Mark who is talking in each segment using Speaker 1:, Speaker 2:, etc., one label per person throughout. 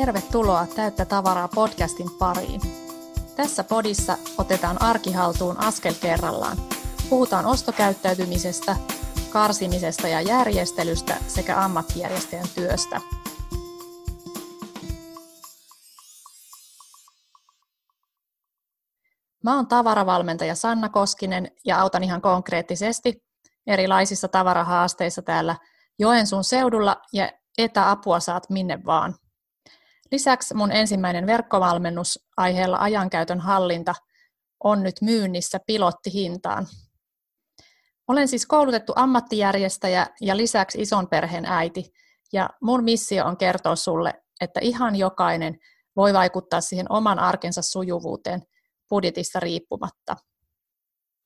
Speaker 1: Tervetuloa Täyttä tavaraa podcastin pariin. Tässä podissa otetaan arkihaltuun askel kerrallaan. Puhutaan ostokäyttäytymisestä, karsimisesta ja järjestelystä sekä ammattijärjestäjän työstä. Mä oon tavaravalmentaja Sanna Koskinen ja autan ihan konkreettisesti erilaisissa tavarahaasteissa täällä Joensuun seudulla ja etäapua saat minne vaan. Lisäksi mun ensimmäinen verkkovalmennus aiheella ajankäytön hallinta on nyt myynnissä pilottihintaan. Olen siis koulutettu ammattijärjestäjä ja lisäksi ison perheen äiti, ja mun missio on kertoa sulle, että ihan jokainen voi vaikuttaa siihen oman arkensa sujuvuuteen budjetista riippumatta.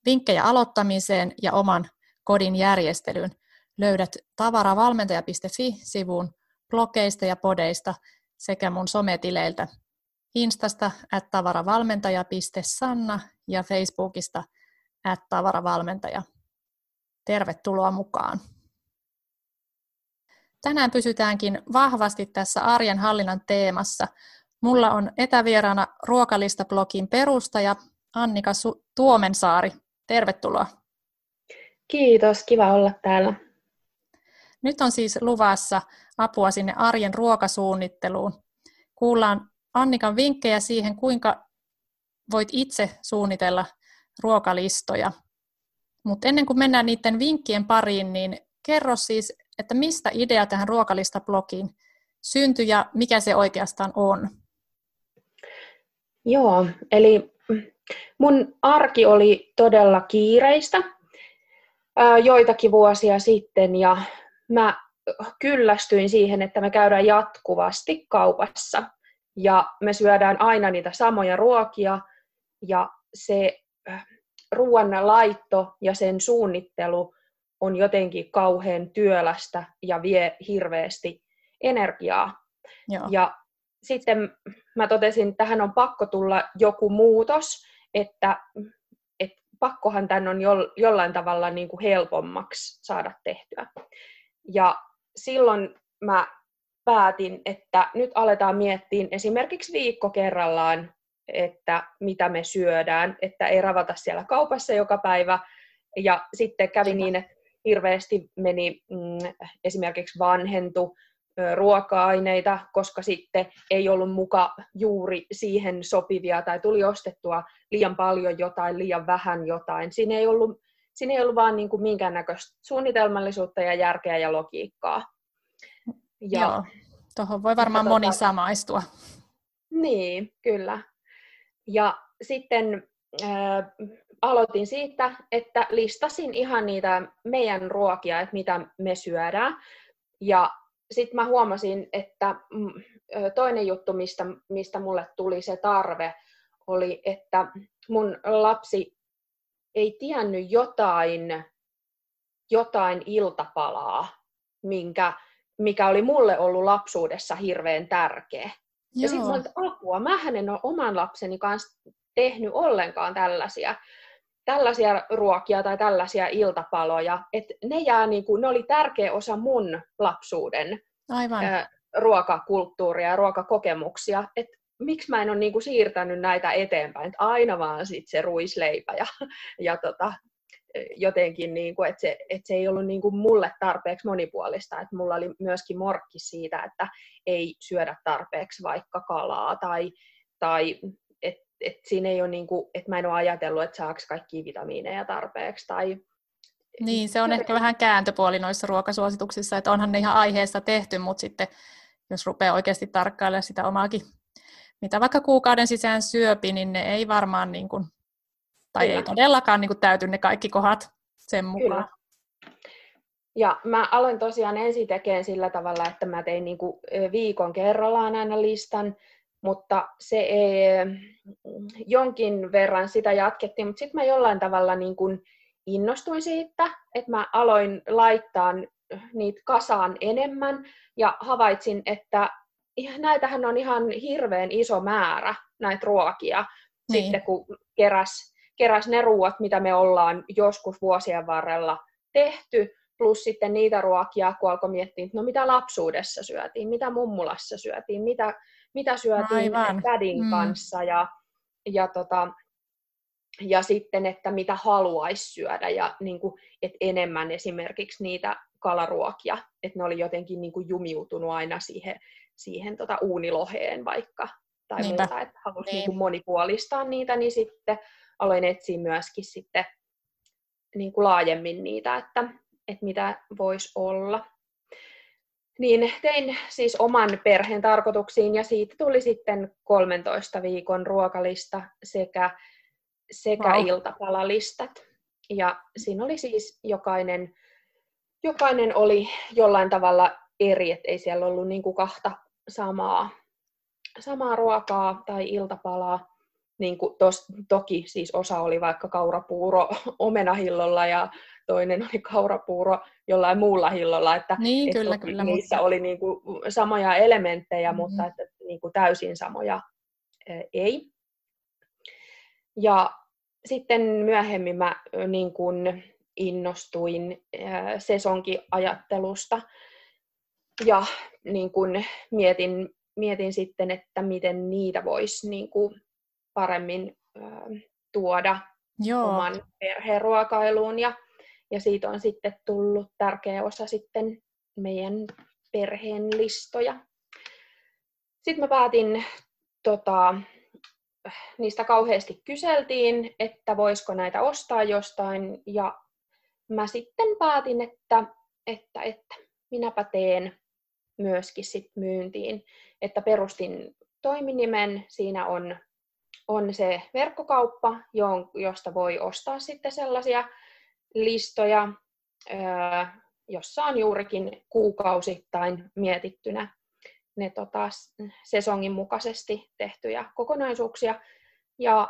Speaker 1: Vinkkejä aloittamiseen ja oman kodin järjestelyyn löydät tavaravalmentaja.fi-sivun blogeista ja podeista sekä mun sometileiltä Instasta at tavaravalmentaja.sanna ja Facebookista at tavaravalmentaja. Tervetuloa mukaan! Tänään pysytäänkin vahvasti tässä arjen hallinnan teemassa. Mulla on etävieraana Ruokalista-blogin perustaja Annika Tuomensaari. Tervetuloa.
Speaker 2: Kiitos, kiva olla täällä.
Speaker 1: Nyt on siis luvassa apua sinne arjen ruokasuunnitteluun. Kuullaan Annikan vinkkejä siihen, kuinka voit itse suunnitella ruokalistoja. Mutta ennen kuin mennään niiden vinkkien pariin, niin kerro siis, että mistä idea tähän ruokalista-blogiin syntyi ja mikä se oikeastaan on?
Speaker 2: Joo, eli mun arki oli todella kiireistä joitakin vuosia sitten ja mä kyllästyin siihen, että me käydään jatkuvasti kaupassa ja me syödään aina niitä samoja ruokia ja se äh, ruoan laitto ja sen suunnittelu on jotenkin kauhean työlästä ja vie hirveästi energiaa. Joo. Ja sitten mä totesin, että tähän on pakko tulla joku muutos, että, että pakkohan tämän on jollain tavalla niin kuin helpommaksi saada tehtyä. Ja silloin mä päätin, että nyt aletaan miettiä esimerkiksi viikko kerrallaan, että mitä me syödään, että ei ravata siellä kaupassa joka päivä. Ja sitten kävi niin, että hirveästi meni mm, esimerkiksi vanhentu ruoka-aineita, koska sitten ei ollut muka juuri siihen sopivia tai tuli ostettua liian paljon jotain, liian vähän jotain. Siinä ei ollut siinä ei ollut vaan niin kuin minkäännäköistä suunnitelmallisuutta ja järkeä ja logiikkaa.
Speaker 1: Ja, Joo, tuohon voi varmaan moni tota, samaistua.
Speaker 2: Niin, kyllä. Ja sitten äh, aloitin siitä, että listasin ihan niitä meidän ruokia, että mitä me syödään. Ja sitten mä huomasin, että mm, toinen juttu, mistä, mistä mulle tuli se tarve, oli, että mun lapsi ei tiennyt jotain, jotain iltapalaa, minkä, mikä oli mulle ollut lapsuudessa hirveän tärkeä. Joo. Ja sitten mä että apua, mä en ole oman lapseni kanssa tehnyt ollenkaan tällaisia, tällaisia ruokia tai tällaisia iltapaloja. Et ne, jää, niin kuin, ne oli tärkeä osa mun lapsuuden
Speaker 1: Aivan.
Speaker 2: Ruokakulttuuria ja ruokakokemuksia. Et miksi mä en ole niin kuin siirtänyt näitä eteenpäin, että aina vaan sit se ruisleipä ja, ja tota, jotenkin, niin kuin, että, se, että se ei ollut niin kuin mulle tarpeeksi monipuolista, että mulla oli myöskin morkki siitä, että ei syödä tarpeeksi vaikka kalaa tai, tai että et siinä ei ole niin kuin, että mä en ole ajatellut, että saako kaikki vitamiineja tarpeeksi tai
Speaker 1: niin, se on ehkä vähän kääntöpuoli noissa ruokasuosituksissa, että onhan ne ihan aiheesta tehty, mutta sitten jos rupeaa oikeasti tarkkailemaan sitä omaakin mitä vaikka kuukauden sisään syöpi, niin ne ei varmaan, niin kuin, tai Kyllä. ei todellakaan niin kuin, täyty ne kaikki kohdat sen mukaan. Kyllä.
Speaker 2: Ja mä aloin tosiaan ensin tekemään sillä tavalla, että mä tein niin kuin viikon kerrallaan aina listan, mutta se ei, jonkin verran sitä jatkettiin, mutta sitten mä jollain tavalla niin kuin innostuin siitä, että mä aloin laittaa niitä kasaan enemmän ja havaitsin, että näitähän on ihan hirveän iso määrä näitä ruokia, niin. sitten kun keräs, keräs ne ruoat, mitä me ollaan joskus vuosien varrella tehty, plus sitten niitä ruokia, kun alkoi miettiä, että no mitä lapsuudessa syötiin, mitä mummulassa syötiin, mitä, mitä syötiin Aivan. dadin mm. kanssa ja, ja, tota, ja sitten, että mitä haluaisi syödä ja niin kuin, että enemmän esimerkiksi niitä kalaruokia, että ne oli jotenkin niin kuin jumiutunut aina siihen, siihen tota uuniloheen vaikka tai Niinpä. muuta, että halusi niin. niin kuin monipuolistaa niitä, niin sitten aloin etsiä myöskin sitten niin kuin laajemmin niitä, että, että mitä voisi olla. Niin tein siis oman perheen tarkoituksiin ja siitä tuli sitten 13 viikon ruokalista sekä, sekä wow. iltapalalistat. Ja siinä oli siis jokainen, jokainen oli jollain tavalla eri, että ei siellä ollut niin kuin kahta samaa, samaa ruokaa tai iltapalaa, niin kuin tos, toki siis osa oli vaikka kaurapuuro omenahillolla ja toinen oli kaurapuuro jollain muulla hillolla, että,
Speaker 1: niin, että kyllä, kyllä,
Speaker 2: niissä mutta... oli niin kuin samoja elementtejä, mm-hmm. mutta että niin kuin täysin samoja ei. Ja sitten myöhemmin mä niin kuin innostuin sesonkiajattelusta ja niin kuin mietin, mietin sitten, että miten niitä voisi niin kuin paremmin tuoda Joo. oman perheen ruokailuun. Ja, ja siitä on sitten tullut tärkeä osa sitten meidän perheen listoja. Sitten mä päätin, tota, niistä kauheasti kyseltiin, että voisiko näitä ostaa jostain, ja mä sitten päätin, että, että, että minäpä teen myöskin sit myyntiin, että perustin toiminimen, siinä on on se verkkokauppa, josta voi ostaa sitten sellaisia listoja, jossa on juurikin kuukausittain mietittynä ne tota, sesongin mukaisesti tehtyjä kokonaisuuksia. Ja,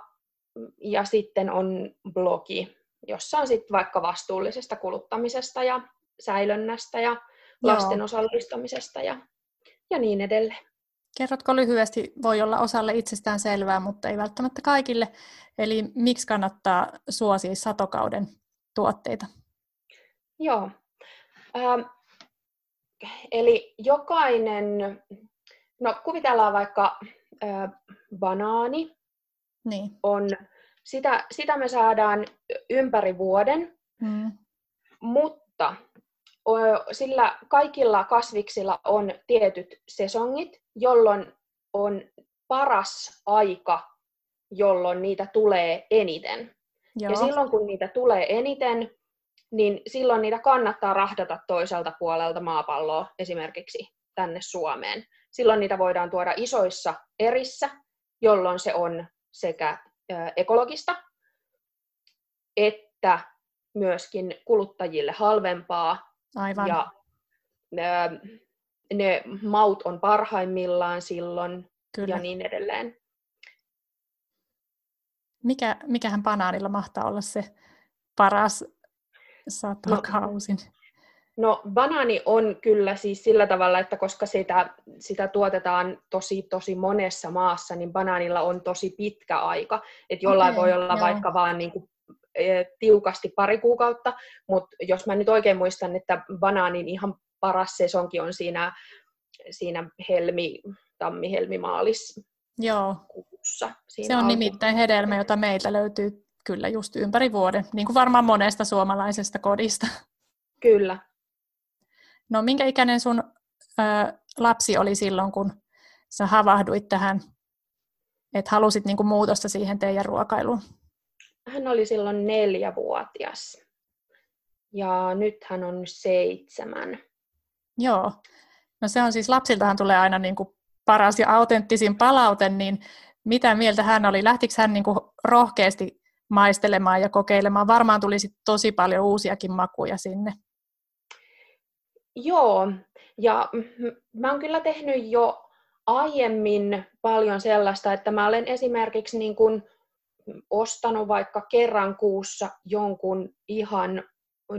Speaker 2: ja sitten on blogi, jossa on sitten vaikka vastuullisesta kuluttamisesta ja säilönnästä ja lasten Joo. osallistamisesta ja, ja niin edelleen.
Speaker 1: Kerrotko lyhyesti, voi olla osalle itsestään selvää, mutta ei välttämättä kaikille, eli miksi kannattaa suosia satokauden tuotteita?
Speaker 2: Joo. Ähm, eli jokainen, no kuvitellaan vaikka äh, banaani, niin. on, sitä, sitä me saadaan ympäri vuoden, mm. mutta sillä kaikilla kasviksilla on tietyt sesongit, jolloin on paras aika, jolloin niitä tulee eniten. Joo. Ja silloin kun niitä tulee eniten, niin silloin niitä kannattaa rahdata toiselta puolelta maapalloa, esimerkiksi tänne Suomeen. Silloin niitä voidaan tuoda isoissa erissä, jolloin se on sekä ekologista että myöskin kuluttajille halvempaa
Speaker 1: Aivan.
Speaker 2: Ja ne, ne maut on parhaimmillaan silloin Kyllä. ja niin edelleen.
Speaker 1: Mikä, mikähän banaanilla mahtaa olla se paras satokausin?
Speaker 2: No, no banaani on kyllä siis sillä tavalla, että koska sitä, sitä tuotetaan tosi tosi monessa maassa, niin banaanilla on tosi pitkä aika. Että jollain okay, voi olla joo. vaikka vaan niin kuin tiukasti pari kuukautta, mutta jos mä nyt oikein muistan, että banaanin ihan paras sesonki on siinä, siinä helmi, tammi, helmi, maalis
Speaker 1: Joo. Kuussa, se on alku. nimittäin hedelmä, jota meiltä löytyy kyllä just ympäri vuoden, niin kuin varmaan monesta suomalaisesta kodista.
Speaker 2: Kyllä.
Speaker 1: No minkä ikäinen sun ö, lapsi oli silloin, kun sä havahduit tähän, että halusit niin kuin muutosta siihen teidän ruokailuun?
Speaker 2: Hän oli silloin neljävuotias ja nyt hän on seitsemän.
Speaker 1: Joo. No se on siis, lapsiltahan tulee aina niin kuin paras ja autenttisin palaute, niin mitä mieltä hän oli? Lähtikö hän niin kuin rohkeasti maistelemaan ja kokeilemaan? Varmaan tulisi tosi paljon uusiakin makuja sinne.
Speaker 2: Joo, ja mä oon kyllä tehnyt jo aiemmin paljon sellaista, että mä olen esimerkiksi niin kuin ostanut vaikka kerran kuussa jonkun ihan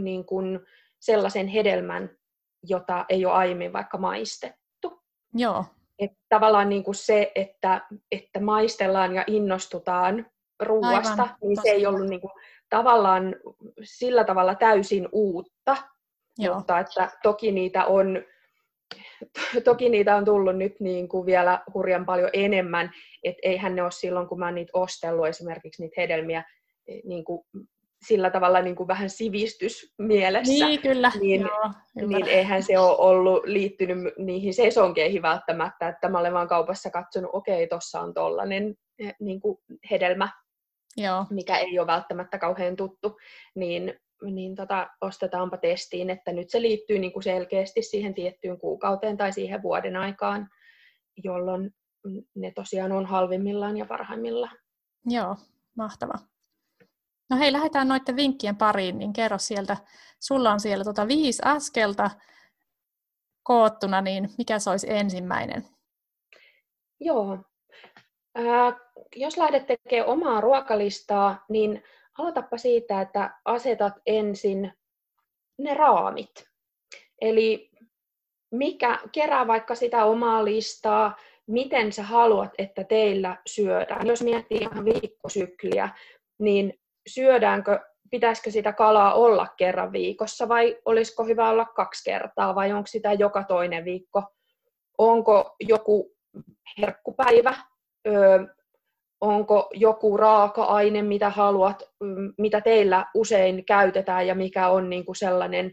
Speaker 2: niin kuin sellaisen hedelmän, jota ei ole aiemmin vaikka maistettu.
Speaker 1: Joo.
Speaker 2: Että tavallaan niin kuin se, että, että maistellaan ja innostutaan ruuasta, Aivan, niin se ei ollut niin kuin, tavallaan sillä tavalla täysin uutta. Joo. Mutta että toki niitä on toki niitä on tullut nyt niin kuin vielä hurjan paljon enemmän, että eihän ne ole silloin, kun mä oon niitä ostellut esimerkiksi niitä hedelmiä eh, niin kuin sillä tavalla niin kuin vähän sivistysmielessä,
Speaker 1: niin, kyllä.
Speaker 2: Niin, Joo, niin eihän se ole ollut liittynyt niihin sesonkeihin välttämättä, että mä olen vaan kaupassa katsonut, okei, okay, tuossa on tollainen eh, niin kuin hedelmä, Joo. mikä ei ole välttämättä kauhean tuttu, niin, niin tota, ostetaanpa testiin, että nyt se liittyy niin kuin selkeästi siihen tiettyyn kuukauteen tai siihen vuoden aikaan, jolloin ne tosiaan on halvimmillaan ja parhaimmillaan.
Speaker 1: Joo, mahtava. No hei, lähdetään noiden vinkkien pariin, niin kerro sieltä, sulla on siellä tota viisi askelta koottuna, niin mikä se olisi ensimmäinen?
Speaker 2: Joo. Ää, jos lähdet tekemään omaa ruokalistaa, niin aloitapa siitä, että asetat ensin ne raamit. Eli mikä, kerää vaikka sitä omaa listaa, miten sä haluat, että teillä syödään. Jos miettii ihan viikkosykliä, niin syödäänkö, pitäisikö sitä kalaa olla kerran viikossa vai olisiko hyvä olla kaksi kertaa vai onko sitä joka toinen viikko? Onko joku herkkupäivä? Öö, onko joku raaka-aine, mitä haluat, mm, mitä teillä usein käytetään ja mikä on niin kuin sellainen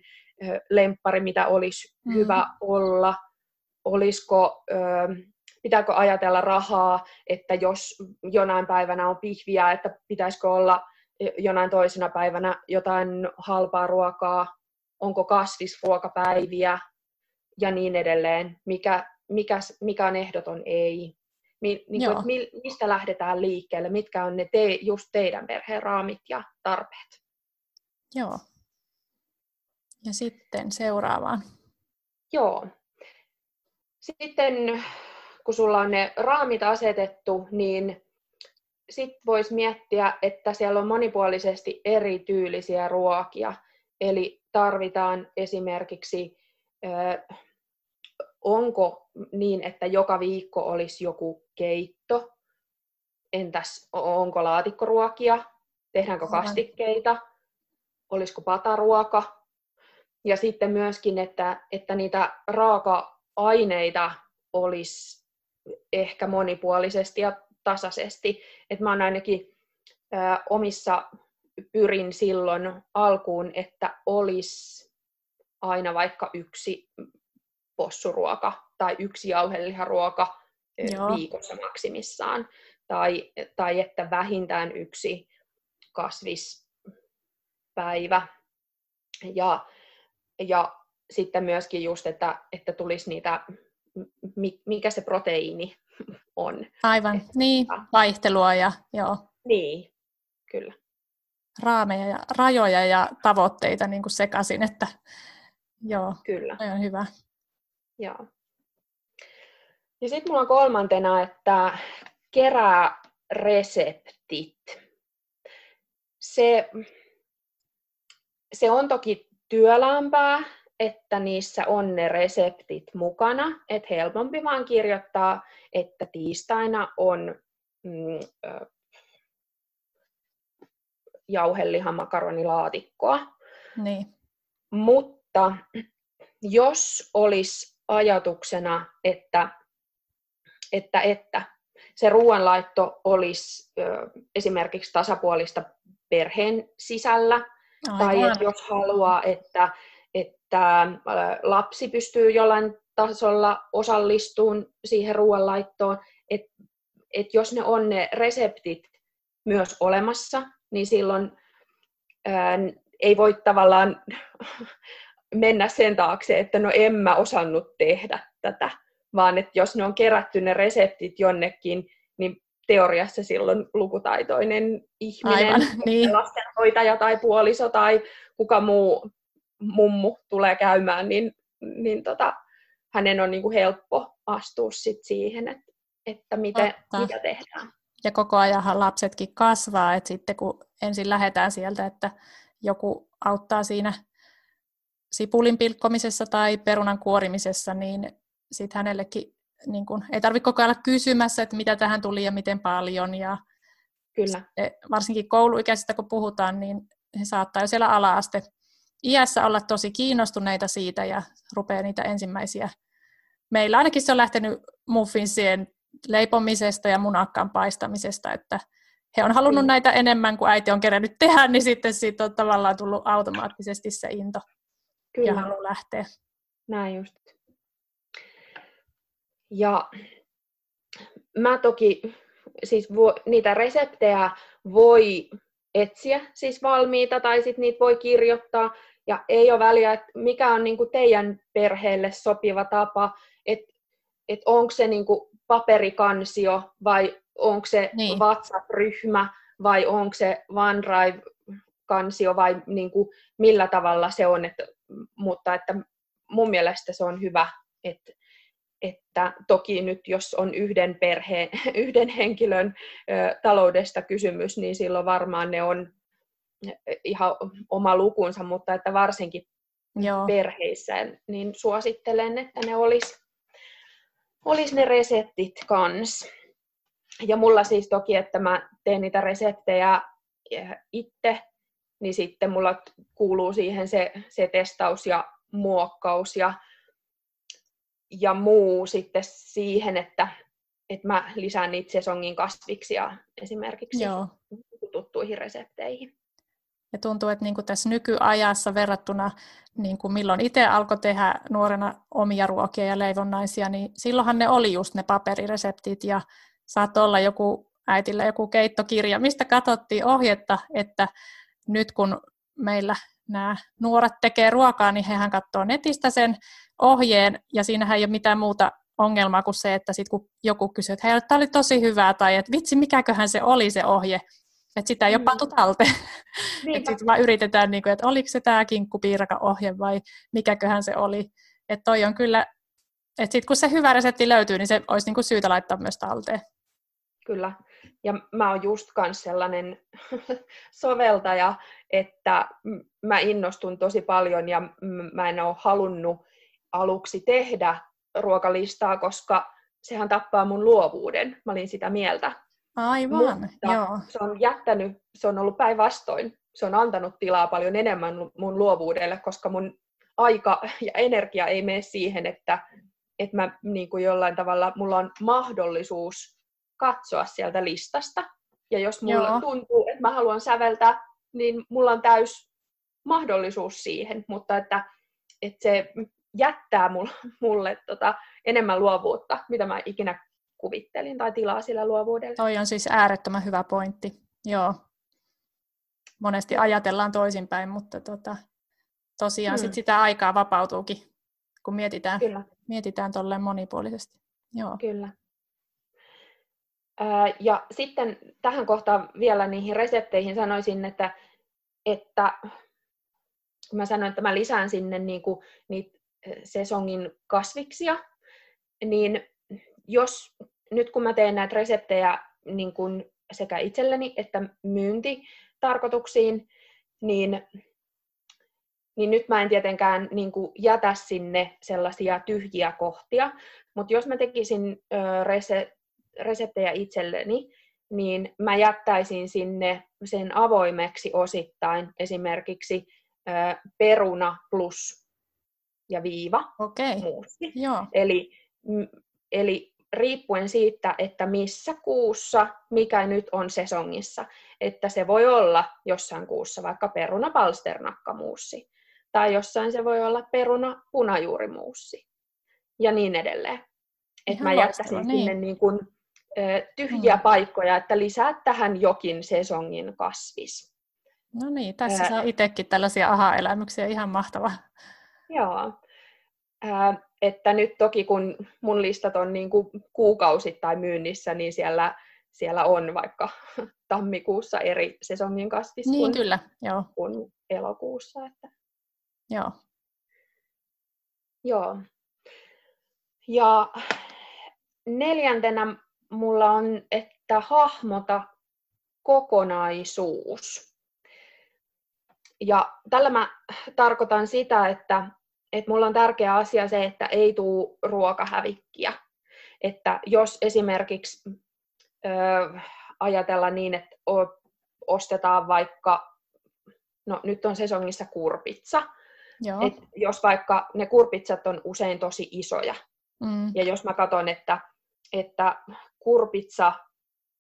Speaker 2: lemppari, mitä olisi mm. hyvä olla? Olisiko, pitääkö ajatella rahaa, että jos jonain päivänä on pihviä, että pitäisikö olla jonain toisena päivänä jotain halpaa ruokaa, onko kasvisruokapäiviä ja niin edelleen, mikä, mikä, mikä on ehdoton ei. Mi, niin kuin, että mistä lähdetään liikkeelle, mitkä on ne te, just teidän perheen raamit ja tarpeet.
Speaker 1: Joo. Ja sitten seuraavaan.
Speaker 2: Joo. Sitten kun sulla on ne raamit asetettu, niin sitten voisi miettiä, että siellä on monipuolisesti erityylisiä ruokia. Eli tarvitaan esimerkiksi, onko niin, että joka viikko olisi joku keitto, entäs onko laatikkoruokia, tehdäänkö kastikkeita, olisiko pataruoka. Ja sitten myöskin, että, että niitä raaka-aineita olisi ehkä monipuolisesti ja tasaisesti. Et mä oon ainakin ää, omissa pyrin silloin alkuun, että olisi aina vaikka yksi possuruoka tai yksi jauheliharuoka Joo. viikossa maksimissaan. Tai, tai että vähintään yksi kasvispäivä. Ja, ja sitten myöskin just, että, että tulisi niitä, mikä se proteiini on.
Speaker 1: Aivan, että, niin, vaihtelua ja joo.
Speaker 2: Niin, kyllä.
Speaker 1: Raameja ja rajoja ja tavoitteita niin kuin sekaisin, että joo,
Speaker 2: kyllä.
Speaker 1: on hyvä.
Speaker 2: Joo. Ja sitten mulla on kolmantena, että kerää reseptit. Se, se on toki työlämpää, että niissä on ne reseptit mukana, että helpompi vaan kirjoittaa, että tiistaina on mm, jauhelihan makaronilaatikkoa.
Speaker 1: Niin.
Speaker 2: Mutta jos olisi ajatuksena, että, että, että. Se ruoanlaitto olisi ö, esimerkiksi tasapuolista perheen sisällä, Aivan. tai että jos haluaa, että että lapsi pystyy jollain tasolla osallistumaan siihen ruoanlaittoon, että et jos ne on ne reseptit myös olemassa, niin silloin ää, ei voi tavallaan mennä sen taakse, että no en mä osannut tehdä tätä, vaan että jos ne on kerätty ne reseptit jonnekin, niin teoriassa silloin lukutaitoinen ihminen, Aivan, niin. lastenhoitaja tai puoliso tai kuka muu mummu tulee käymään, niin, niin tota, hänen on niin kuin helppo astua sit siihen, että, että miten, mitä tehdään.
Speaker 1: Ja koko ajan lapsetkin kasvaa, että sitten kun ensin lähdetään sieltä, että joku auttaa siinä sipulin pilkkomisessa tai perunan kuorimisessa, niin sitten hänellekin niin kun, ei tarvitse koko ajan kysymässä, että mitä tähän tuli ja miten paljon. Ja
Speaker 2: Kyllä.
Speaker 1: Varsinkin kouluikäisistä kun puhutaan, niin he saattaa jo siellä ala-aste iässä olla tosi kiinnostuneita siitä ja rupeaa niitä ensimmäisiä. Meillä ainakin se on lähtenyt muffinsien leipomisesta ja munakkaan paistamisesta, että he on halunnut näitä enemmän kuin äiti on kerännyt tehdä, niin sitten siitä on tavallaan tullut automaattisesti se into Kyllä. ja halu lähteä.
Speaker 2: Näin just. Ja mä toki, siis vo, niitä reseptejä voi etsiä, siis valmiita, tai sitten niitä voi kirjoittaa, ja ei ole väliä, että mikä on niinku teidän perheelle sopiva tapa, että et onko se niinku paperikansio vai onko se niin. WhatsApp-ryhmä vai onko se OneDrive-kansio vai niin kuin, millä tavalla se on. Että, mutta että mun mielestä se on hyvä, että, että toki nyt jos on yhden perheen, yhden henkilön ö, taloudesta kysymys, niin silloin varmaan ne on ihan oma lukunsa, mutta että varsinkin Joo. perheissä, niin suosittelen, että ne olisi olis ne reseptit kans. Ja mulla siis toki, että mä teen niitä reseptejä eh, itse, niin sitten mulla kuuluu siihen se, se testaus ja muokkaus ja, ja muu sitten siihen, että, että mä lisään niitä sesongin kasviksia esimerkiksi Joo. tuttuihin resepteihin.
Speaker 1: Ja tuntuu, että niin kuin tässä nykyajassa verrattuna, niin kuin milloin itse alkoi tehdä nuorena omia ruokia ja leivonnaisia, niin silloinhan ne oli just ne paperireseptit ja saattoi olla joku äitillä joku keittokirja, mistä katsottiin ohjetta, että nyt kun meillä nämä nuoret tekee ruokaa, niin hehän katsoo netistä sen ohjeen, ja siinähän ei ole mitään muuta ongelmaa kuin se, että sit kun joku kysyy, että hei, tämä oli tosi hyvää, tai että vitsi, mikäköhän se oli se ohje, että sitä ei ole pantu talteen. että sitten vaan yritetään, niin kuin, että oliko se tämä kinkkupiiraka-ohje vai mikäköhän se oli. Että toi on kyllä, että sitten kun se hyvä resepti löytyy, niin se olisi niin kuin syytä laittaa myös talteen.
Speaker 2: Kyllä. Ja mä oon just kans sellainen soveltaja, että mä innostun tosi paljon ja mä en ole halunnut aluksi tehdä ruokalistaa, koska sehän tappaa mun luovuuden. Mä olin sitä mieltä.
Speaker 1: Aivan, Mutta joo.
Speaker 2: se on jättänyt, se on ollut päinvastoin. Se on antanut tilaa paljon enemmän mun luovuudelle, koska mun aika ja energia ei mene siihen, että, että mä niin kuin jollain tavalla, mulla on mahdollisuus katsoa sieltä listasta. Ja jos mulla Joo. tuntuu, että mä haluan säveltää, niin mulla on täys mahdollisuus siihen, mutta että, että se jättää mulle, mulle tota, enemmän luovuutta, mitä mä ikinä kuvittelin, tai tilaa sillä luovuudella.
Speaker 1: Toi on siis äärettömän hyvä pointti. Joo. Monesti ajatellaan toisinpäin, mutta tota, tosiaan hmm. sit sitä aikaa vapautuukin, kun mietitään, Kyllä. mietitään tolleen monipuolisesti. Joo.
Speaker 2: Kyllä. Ja sitten tähän kohtaan vielä niihin resepteihin sanoisin, että, että kun mä sanoin, että mä lisään sinne niin kuin niitä sesongin kasviksia, niin jos nyt kun mä teen näitä reseptejä niin kuin sekä itselleni että myyntitarkoituksiin, niin, niin nyt mä en tietenkään niin kuin jätä sinne sellaisia tyhjiä kohtia, mutta jos mä tekisin ö, rese, reseptejä itselleni, niin mä jättäisin sinne sen avoimeksi osittain esimerkiksi peruna plus ja viiva
Speaker 1: okay.
Speaker 2: muussi.
Speaker 1: Joo.
Speaker 2: Eli, eli riippuen siitä, että missä kuussa, mikä nyt on sesongissa. Että se voi olla jossain kuussa vaikka peruna palsternakkamuussi, tai jossain se voi olla peruna punajuurimuussi, ja niin edelleen. Että mä jättäisin niin. sinne niin kuin, tyhjiä hmm. paikkoja, että lisää tähän jokin sesongin kasvis.
Speaker 1: No niin, tässä saa itsekin tällaisia aha-elämyksiä, ihan mahtavaa.
Speaker 2: Joo. että nyt toki kun mun listat on niin kuin kuukausittain myynnissä, niin siellä, siellä on vaikka tammikuussa eri sesongin kasvis
Speaker 1: niin, kuin, kyllä. Joo.
Speaker 2: kuin elokuussa. Että...
Speaker 1: Joo.
Speaker 2: Joo. Ja neljäntenä mulla on, että hahmota kokonaisuus. Ja tällä mä tarkoitan sitä, että, että mulla on tärkeä asia se, että ei tule ruokahävikkiä. Että jos esimerkiksi ö, ajatella niin, että ostetaan vaikka no nyt on sesongissa kurpitsa.
Speaker 1: Joo.
Speaker 2: Et jos vaikka ne kurpitsat on usein tosi isoja,
Speaker 1: Mm.
Speaker 2: ja jos mä katson, että, että kurpitsa,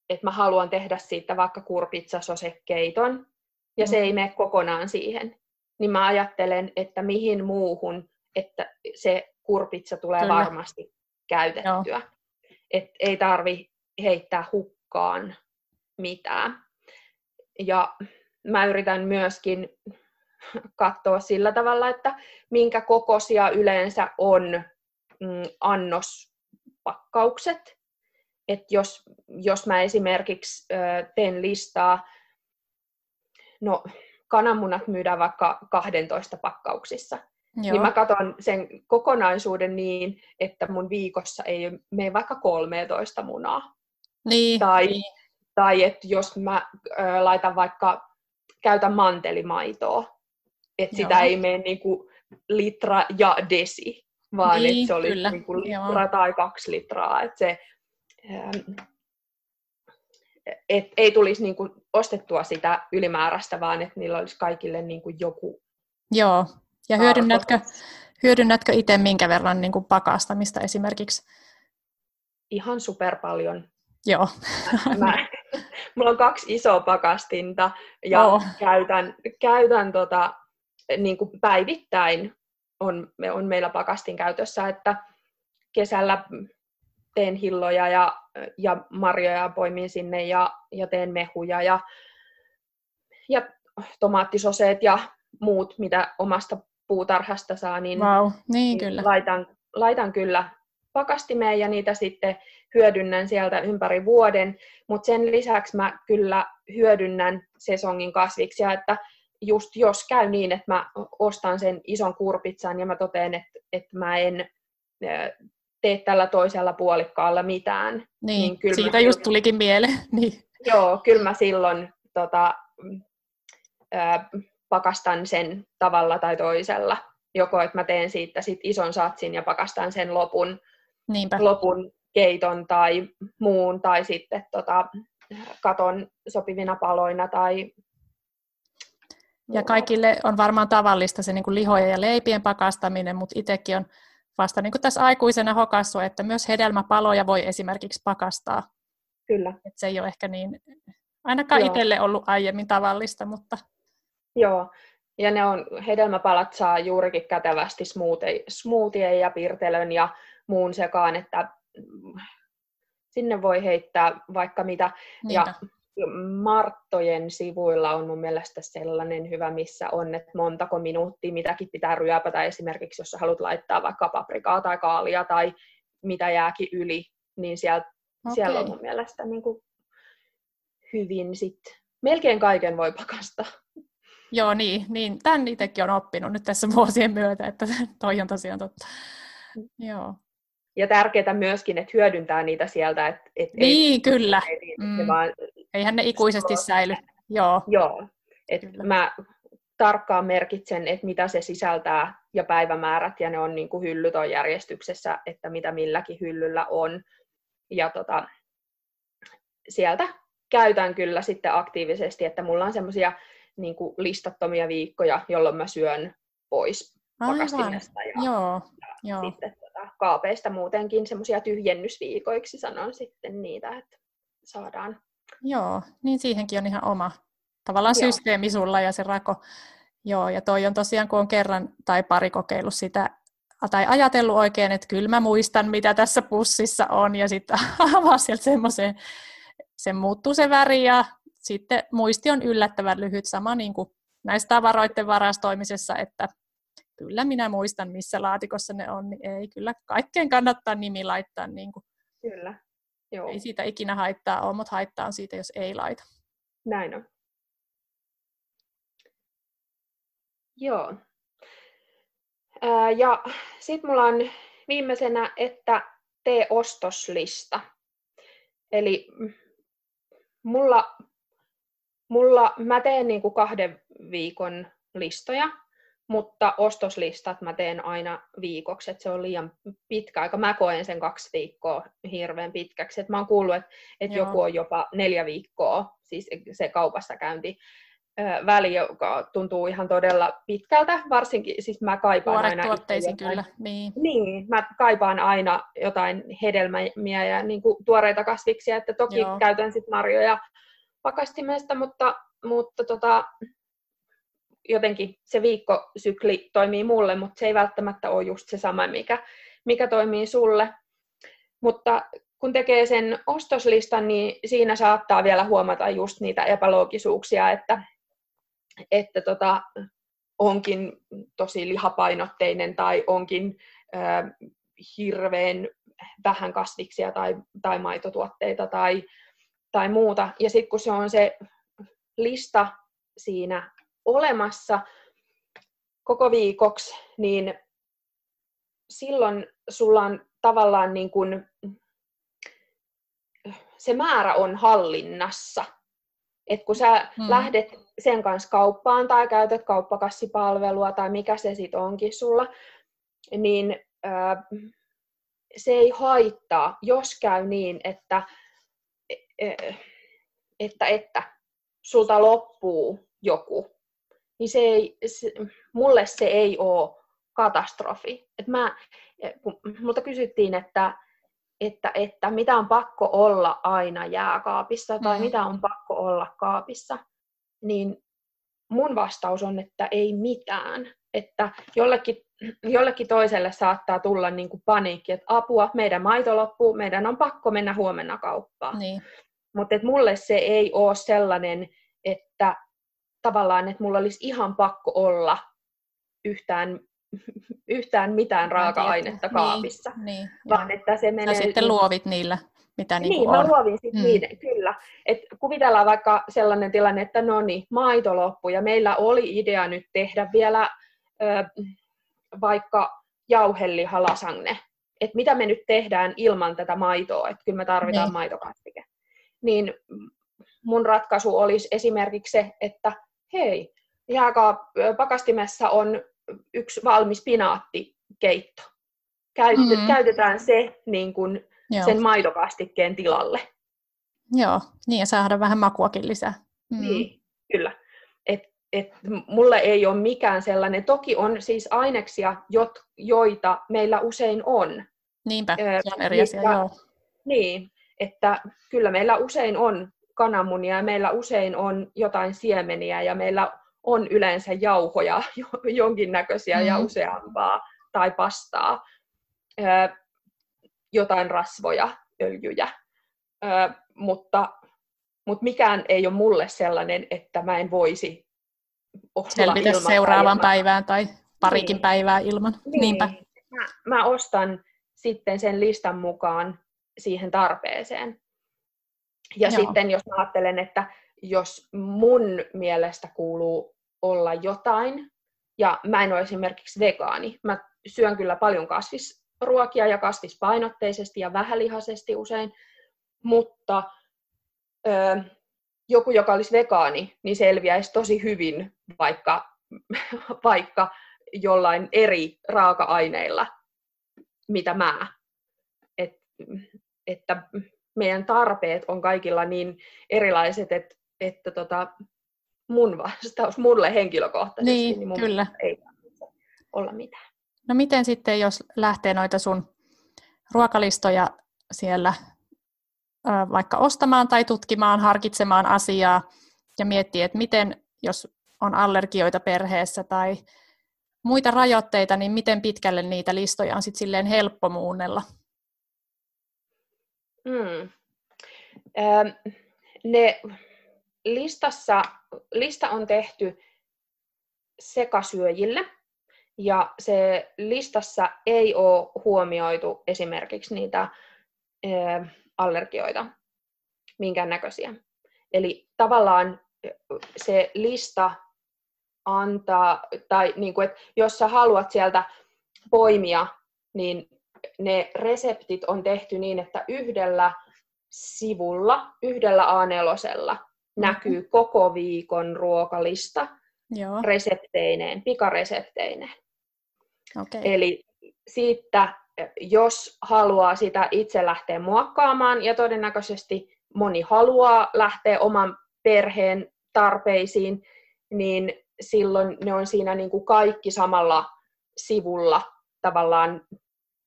Speaker 2: että mä haluan tehdä siitä vaikka kurpitsasosekeiton, ja se
Speaker 1: Mm.
Speaker 2: ei mene kokonaan siihen, niin mä ajattelen, että mihin muuhun, että se kurpitsa tulee
Speaker 1: Kyllä.
Speaker 2: varmasti käytettyä. Et ei tarvi heittää hukkaan mitään. Ja mä yritän myöskin katsoa sillä tavalla, että minkä kokoisia yleensä on mm, annospakkaukset. Et jos, jos mä esimerkiksi ö, teen listaa, no kananmunat myydään vaikka 12 pakkauksissa,
Speaker 1: Joo.
Speaker 2: niin mä katson sen kokonaisuuden niin, että mun viikossa ei mene vaikka 13 munaa.
Speaker 1: niin,
Speaker 2: tai-
Speaker 1: niin.
Speaker 2: Tai että jos mä ö, laitan vaikka, käytän mantelimaitoa, että sitä
Speaker 1: Joo.
Speaker 2: ei mene niinku litra ja desi, vaan
Speaker 1: Niin,
Speaker 2: että se olisi
Speaker 1: kyllä,
Speaker 2: niinku
Speaker 1: joo.
Speaker 2: litra tai kaksi litraa. Että se, et ei tulisi niinku ostettua sitä ylimääräistä, vaan että niillä olisi kaikille niinku joku
Speaker 1: Joo. Ja hyödynnätkö, hyödynnätkö itse minkä verran niin kuin pakastamista esimerkiksi?
Speaker 2: Ihan super paljon.
Speaker 1: Joo.
Speaker 2: Mä, mulla on kaksi isoa pakastinta ja
Speaker 1: Oo.
Speaker 2: käytän, käytän tota, niin kuin päivittäin on, on meillä pakastin käytössä, että kesällä teen hilloja ja, ja marjoja poimin sinne ja, ja teen mehuja ja, ja tomaattisoseet ja muut, mitä omasta puutarhasta saa, niin
Speaker 1: Wow. Niin
Speaker 2: niin
Speaker 1: kyllä.
Speaker 2: Laitan, laitan kyllä pakastimeen ja niitä sitten hyödynnän sieltä ympäri vuoden, mutta sen lisäksi mä kyllä hyödynnän sesongin kasviksia, että just jos käy niin, että mä ostan sen ison kurpitsan ja mä totean, että, että mä en tee tällä toisella puolikkaalla mitään,
Speaker 1: Niin,
Speaker 2: niin kyllä mä
Speaker 1: siitä
Speaker 2: silloin-
Speaker 1: just tulikin mieleen. Niin.
Speaker 2: joo, kyllä mä silloin tota, ö, pakastan sen tavalla tai toisella. Joko että mä teen siitä sit ison satsin ja pakastan sen lopun,
Speaker 1: Niinpä.
Speaker 2: lopun keiton tai muun, tai sitten tota, katon sopivina paloina tai
Speaker 1: Ja kaikille on varmaan tavallista se niin kuin lihojen ja leipien pakastaminen, mutta itsekin on vasta niin kuin tässä aikuisena hokassu, että myös hedelmäpaloja voi esimerkiksi pakastaa.
Speaker 2: Kyllä,
Speaker 1: Et se ei ole ehkä niin, ainakaan
Speaker 2: Joo.
Speaker 1: itselle ollut aiemmin tavallista, mutta
Speaker 2: joo. Ja ne on, hedelmäpalat saa juurikin kätevästi smoothie, ja pirtelön ja muun sekaan, että mm, sinne voi heittää vaikka mitä.
Speaker 1: niinpä.
Speaker 2: Ja Marttojen sivuilla on mun mielestä sellainen hyvä, missä on, että montako minuuttia mitäkin pitää ryöpätä. Esimerkiksi jos sä haluat laittaa vaikka paprikaa tai kaalia tai mitä jääkin yli, niin siellä, okay. siellä on mun mielestä niin kuin hyvin sit. Melkein kaiken voi pakastaa.
Speaker 1: Joo, niin, niin. Tämän itsekin on oppinut nyt tässä vuosien myötä, että toi on tosiaan totta. Joo.
Speaker 2: Ja tärkeää myöskin, että hyödyntää niitä sieltä, että et
Speaker 1: Niin, kyllä.
Speaker 2: ei, ei,
Speaker 1: Mm.
Speaker 2: mm. vaan
Speaker 1: Eihän ne ikuisesti säily. Joo,
Speaker 2: Joo, et
Speaker 1: Kyllä.
Speaker 2: mä tarkkaan merkitsen, että mitä se sisältää ja päivämäärät, ja ne on niin kuin hyllyt on järjestyksessä, että mitä milläkin hyllyllä on. Ja tota, sieltä käytän kyllä sitten aktiivisesti, että mulla on semmoisia niin listattomia viikkoja, jolloin mä syön pois
Speaker 1: aivan.
Speaker 2: pakastimesta ja,
Speaker 1: Joo, joo.
Speaker 2: sitten tota, kaapeista muutenkin semmoisia tyhjennysviikoiksi sanon sitten niitä, että saadaan
Speaker 1: Joo, niin siihenkin on ihan oma tavallaan
Speaker 2: Joo.
Speaker 1: systeemi sulla ja se rako. Joo, ja toi on tosiaan, kun on kerran tai pari kokeillut sitä, tai ajatellut oikein, että kyllä mä muistan, mitä tässä pussissa on, ja sitten avaa sieltä semmoiseen, se muuttuu se väri, ja sitten muisti on yllättävän lyhyt, sama niin kuin näissä tavaroiden varastoimisessa, että kyllä minä muistan, missä laatikossa ne on, niin ei kyllä kaikkeen kannattaa nimi laittaa, niin kuin,
Speaker 2: kyllä. Joo.
Speaker 1: ei siitä ikinä haittaa ole, mutta haittaa on siitä, jos ei laita.
Speaker 2: Näin on. Joo. Ää, ja sitten mulla on viimeisenä, että tee ostoslista. Eli mulla, mulla mä teen niinku kahden viikon listoja, mutta ostoslistat mä teen aina viikoksi, että se on liian pitkä aika. Mä koen sen kaksi viikkoa hirveän pitkäksi. Et mä oon kuullut, että et joku on jopa neljä viikkoa, siis se kaupassa käynti. väli, joka tuntuu ihan todella pitkältä, varsinkin siis mä kaipaan aina...
Speaker 1: tuotteisiin kyllä, niin.
Speaker 2: Niin, mä kaipaan aina jotain hedelmiä ja niin kuin tuoreita kasviksia, että toki Joo. käytän sitten marjoja pakastimesta, mutta, mutta tota, jotenkin se viikkosykli toimii mulle, mutta se ei välttämättä ole just se sama, mikä, mikä toimii sulle. Mutta kun tekee sen ostoslistan, niin siinä saattaa vielä huomata just niitä epäloogisuuksia, että, että tota, onkin tosi lihapainotteinen tai onkin äh, hirveän vähän kasviksia tai, tai maitotuotteita tai, tai muuta. Ja sitten kun se on se lista siinä olemassa koko viikoksi, niin silloin sulla on tavallaan niin kuin, se määrä on hallinnassa. Et kun sä hmm. lähdet sen kanssa kauppaan tai käytät kauppakassipalvelua tai mikä se sitten onkin sulla, niin äh, se ei haittaa, jos käy niin, että, että, että sulta loppuu joku, niin se ei, se, mulle se ei ole katastrofi. Et mä, kun multa kysyttiin, että, että, että mitä on pakko olla aina jääkaapissa tai mm. mitä on pakko olla kaapissa, niin mun vastaus on, että ei mitään. Että jollekin, jollekin toiselle saattaa tulla niin kuin paniikki, että apua, meidän maito loppuu, meidän on pakko mennä huomenna kauppaan. Niin. Mutta mulle se ei ole sellainen, että tavallaan, että mulla olisi ihan pakko olla yhtään, yhtään mitään raaka-ainetta niin, kaapissa.
Speaker 1: Niin, niin,
Speaker 2: vaan että se menee...
Speaker 1: Ja sitten luovit niillä, mitä niin
Speaker 2: Niin,
Speaker 1: on.
Speaker 2: mä luovin sitten mm. niiden, kyllä. Et kuvitellaan vaikka sellainen tilanne, että no niin, maito loppuu ja meillä oli idea nyt tehdä vielä ö, vaikka jauhellihalasangne. Että mitä me nyt tehdään ilman tätä maitoa, että kyllä me tarvitaan niin. maitokastike. Niin mun ratkaisu olisi esimerkiksi se, että hei, jääkaap, pakastimessa on yksi valmis pinaattikeitto. Käytet, mm-hmm. Käytetään se niin kuin sen maitokastikkeen tilalle.
Speaker 1: Joo, niin ja saada vähän makuakin lisää.
Speaker 2: Mm. Niin, kyllä. Et, et, mulle ei ole mikään sellainen. Toki on siis aineksia, jot, joita meillä usein on.
Speaker 1: Niinpä, se on eri asia, joo.
Speaker 2: Niin, että kyllä meillä usein on kananmunia ja meillä usein on jotain siemeniä ja meillä on yleensä jauhoja jonkinnäköisiä mm. ja useampaa tai pastaa, jotain rasvoja, öljyjä, mutta, mutta mikään ei ole mulle sellainen, että mä en voisi
Speaker 1: olla Selvitä ilman seuraavan päivään tai parikin niin. päivää ilman.
Speaker 2: Niin.
Speaker 1: Niinpä.
Speaker 2: Mä, mä ostan sitten sen listan mukaan siihen tarpeeseen. Ja Joo. sitten jos mä ajattelen, että jos mun mielestä kuuluu olla jotain, ja mä en ole esimerkiksi vegaani, mä syön kyllä paljon kasvisruokia ja kasvispainotteisesti ja vähälihaisesti usein, mutta ö, joku, joka olisi vegaani, niin selviäisi tosi hyvin vaikka, vaikka jollain eri raaka-aineilla, mitä mä. Et, että meidän tarpeet on kaikilla niin erilaiset, että, että tota, mun vastaus mulle henkilökohtaisesti,
Speaker 1: niin, niin mun kyllä.
Speaker 2: ei olla mitään.
Speaker 1: No miten sitten, jos lähtee noita sun ruokalistoja siellä vaikka ostamaan tai tutkimaan, harkitsemaan asiaa ja miettii, että miten, jos on allergioita perheessä tai muita rajoitteita, niin miten pitkälle niitä listoja on sitten silleen helppo muunnella?
Speaker 2: Mm. Ne listassa, lista on tehty sekasyöjille, ja se listassa ei ole huomioitu esimerkiksi niitä allergioita, minkään näköisiä. Eli tavallaan se lista antaa, tai niin kuin, että jos sä haluat sieltä poimia, niin ne reseptit on tehty niin, että yhdellä sivulla, yhdellä A4 näkyy mm-hmm. koko viikon ruokalista Joo. resepteineen, pikaresepteineen.
Speaker 1: Okay.
Speaker 2: Eli siitä, jos haluaa sitä itse lähteä muokkaamaan, ja todennäköisesti moni haluaa lähteä oman perheen tarpeisiin, niin silloin ne on siinä niin kuin kaikki samalla sivulla tavallaan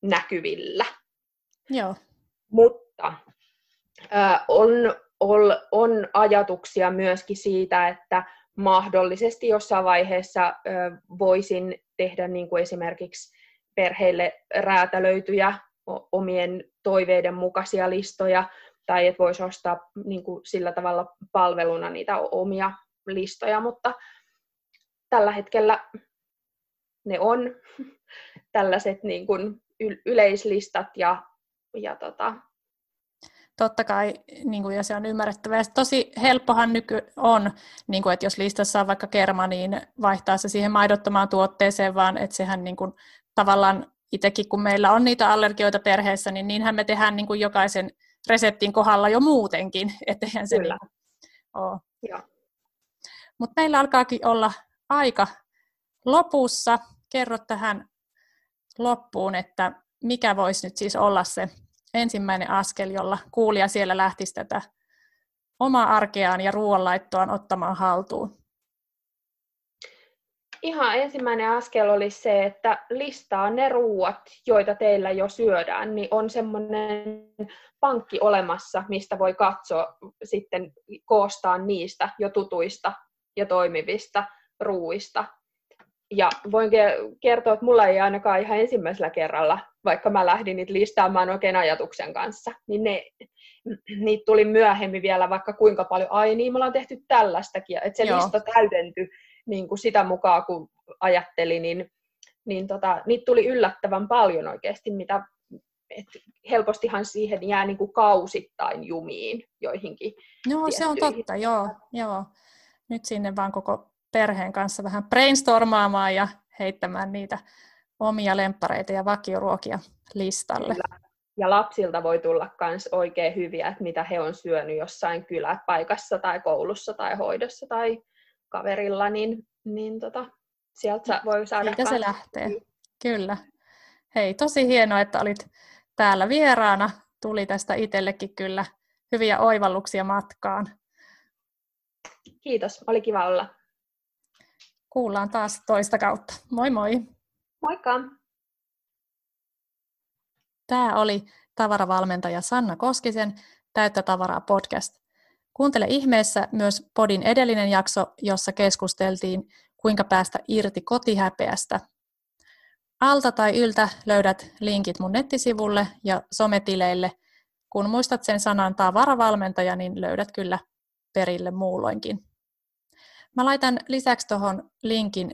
Speaker 2: näkyvillä.
Speaker 1: Joo.
Speaker 2: Mutta äh, on, on, on ajatuksia myöskin siitä, että mahdollisesti jossain vaiheessa äh, voisin tehdä niin kuin esimerkiksi perheille räätälöityjä omien toiveiden mukaisia listoja, tai että voisi ostaa niin kuin sillä tavalla palveluna niitä omia listoja, mutta tällä hetkellä ne on tällaiset niin kuin yleislistat ja, ja tota,
Speaker 1: totta kai, niin kuin, ja se on ymmärrettävää. Ja tosi helppohan nyky on, niin kuin, että jos listassa on vaikka kerma, niin vaihtaa se siihen maidottomaan tuotteeseen, vaan että sehän niin kuin, tavallaan itsekin, kun meillä on niitä allergioita perheessä, niin niinhän me tehdään niin kuin jokaisen reseptin kohdalla jo muutenkin, etteihän se
Speaker 2: Kyllä.
Speaker 1: niin ole. Mutta meillä alkaakin olla aika lopussa. Kerro tähän loppuun, että mikä voisi nyt siis olla se ensimmäinen askel, jolla kuulija siellä lähtisi tätä omaa arkeaan ja ruoanlaittoaan ottamaan haltuun?
Speaker 2: Ihan ensimmäinen askel olisi se, että listaa ne ruuat, joita teillä jo syödään, niin on semmoinen pankki olemassa, mistä voi katsoa sitten koostaa niistä jo tutuista ja toimivista ruuista. Ja voin kertoa, että mulla ei ainakaan ihan ensimmäisellä kerralla, vaikka mä lähdin niitä listaamaan oikein ajatuksen kanssa, niin ne, niitä tuli myöhemmin vielä vaikka kuinka paljon, ai niin, me ollaan tehty tällaistakin, että se Joo. lista täydentyi niin kuin sitä mukaan, kun ajatteli, niin, niin tota, niitä tuli yllättävän paljon oikeasti, mitä et helpostihan siihen jää niin kuin kausittain jumiin joihinkin.
Speaker 1: Joo, se on totta, joo, joo. Nyt sinne vaan koko perheen kanssa vähän brainstormaamaan ja heittämään niitä omia lemppareita ja vakioruokia listalle. Kyllä.
Speaker 2: Ja lapsilta voi tulla myös oikein hyviä, että mitä he on syönyt jossain kyläpaikassa tai koulussa tai hoidossa tai kaverilla, niin, niin tota, sieltä voi saada...
Speaker 1: Siitä se lähtee, kyllä. Hei, tosi hienoa, että olit täällä vieraana. Tuli tästä itsellekin kyllä hyviä oivalluksia matkaan.
Speaker 2: Kiitos, oli kiva olla.
Speaker 1: Kuullaan taas toista kautta. Moi moi!
Speaker 2: Moikka!
Speaker 1: Tämä oli tavaravalmentaja Sanna Koskisen Täyttä tavaraa podcast. Kuuntele ihmeessä myös podin edellinen jakso, jossa keskusteltiin, kuinka päästä irti kotihäpeästä. Alta tai yltä löydät linkit mun nettisivulle ja sometileille. Kun muistat sen sanan tavaravalmentaja, niin löydät kyllä perille muulloinkin. Mä laitan lisäksi tuohon linkin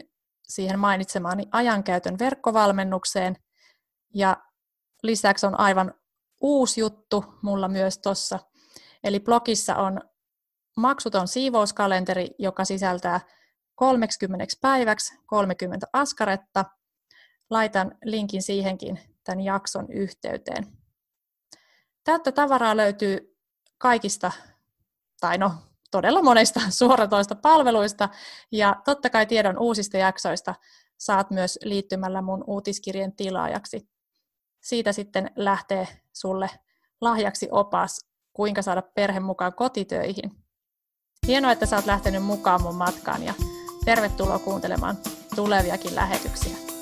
Speaker 1: siihen mainitsemaani ajankäytön verkkovalmennukseen. Ja lisäksi on aivan uusi juttu mulla myös tuossa. Eli blogissa on maksuton siivouskalenteri, joka sisältää 30 päiväksi 30 askaretta. Laitan linkin siihenkin tämän jakson yhteyteen. Täyttä tavaraa löytyy kaikista, tai no todella monista suoratoista palveluista ja totta kai tiedon uusista jaksoista saat myös liittymällä mun uutiskirjan tilaajaksi. Siitä sitten lähtee sulle lahjaksi opas, kuinka saada perhe mukaan kotitöihin. Hienoa, että sä oot lähtenyt mukaan mun matkaan ja tervetuloa kuuntelemaan tuleviakin lähetyksiä.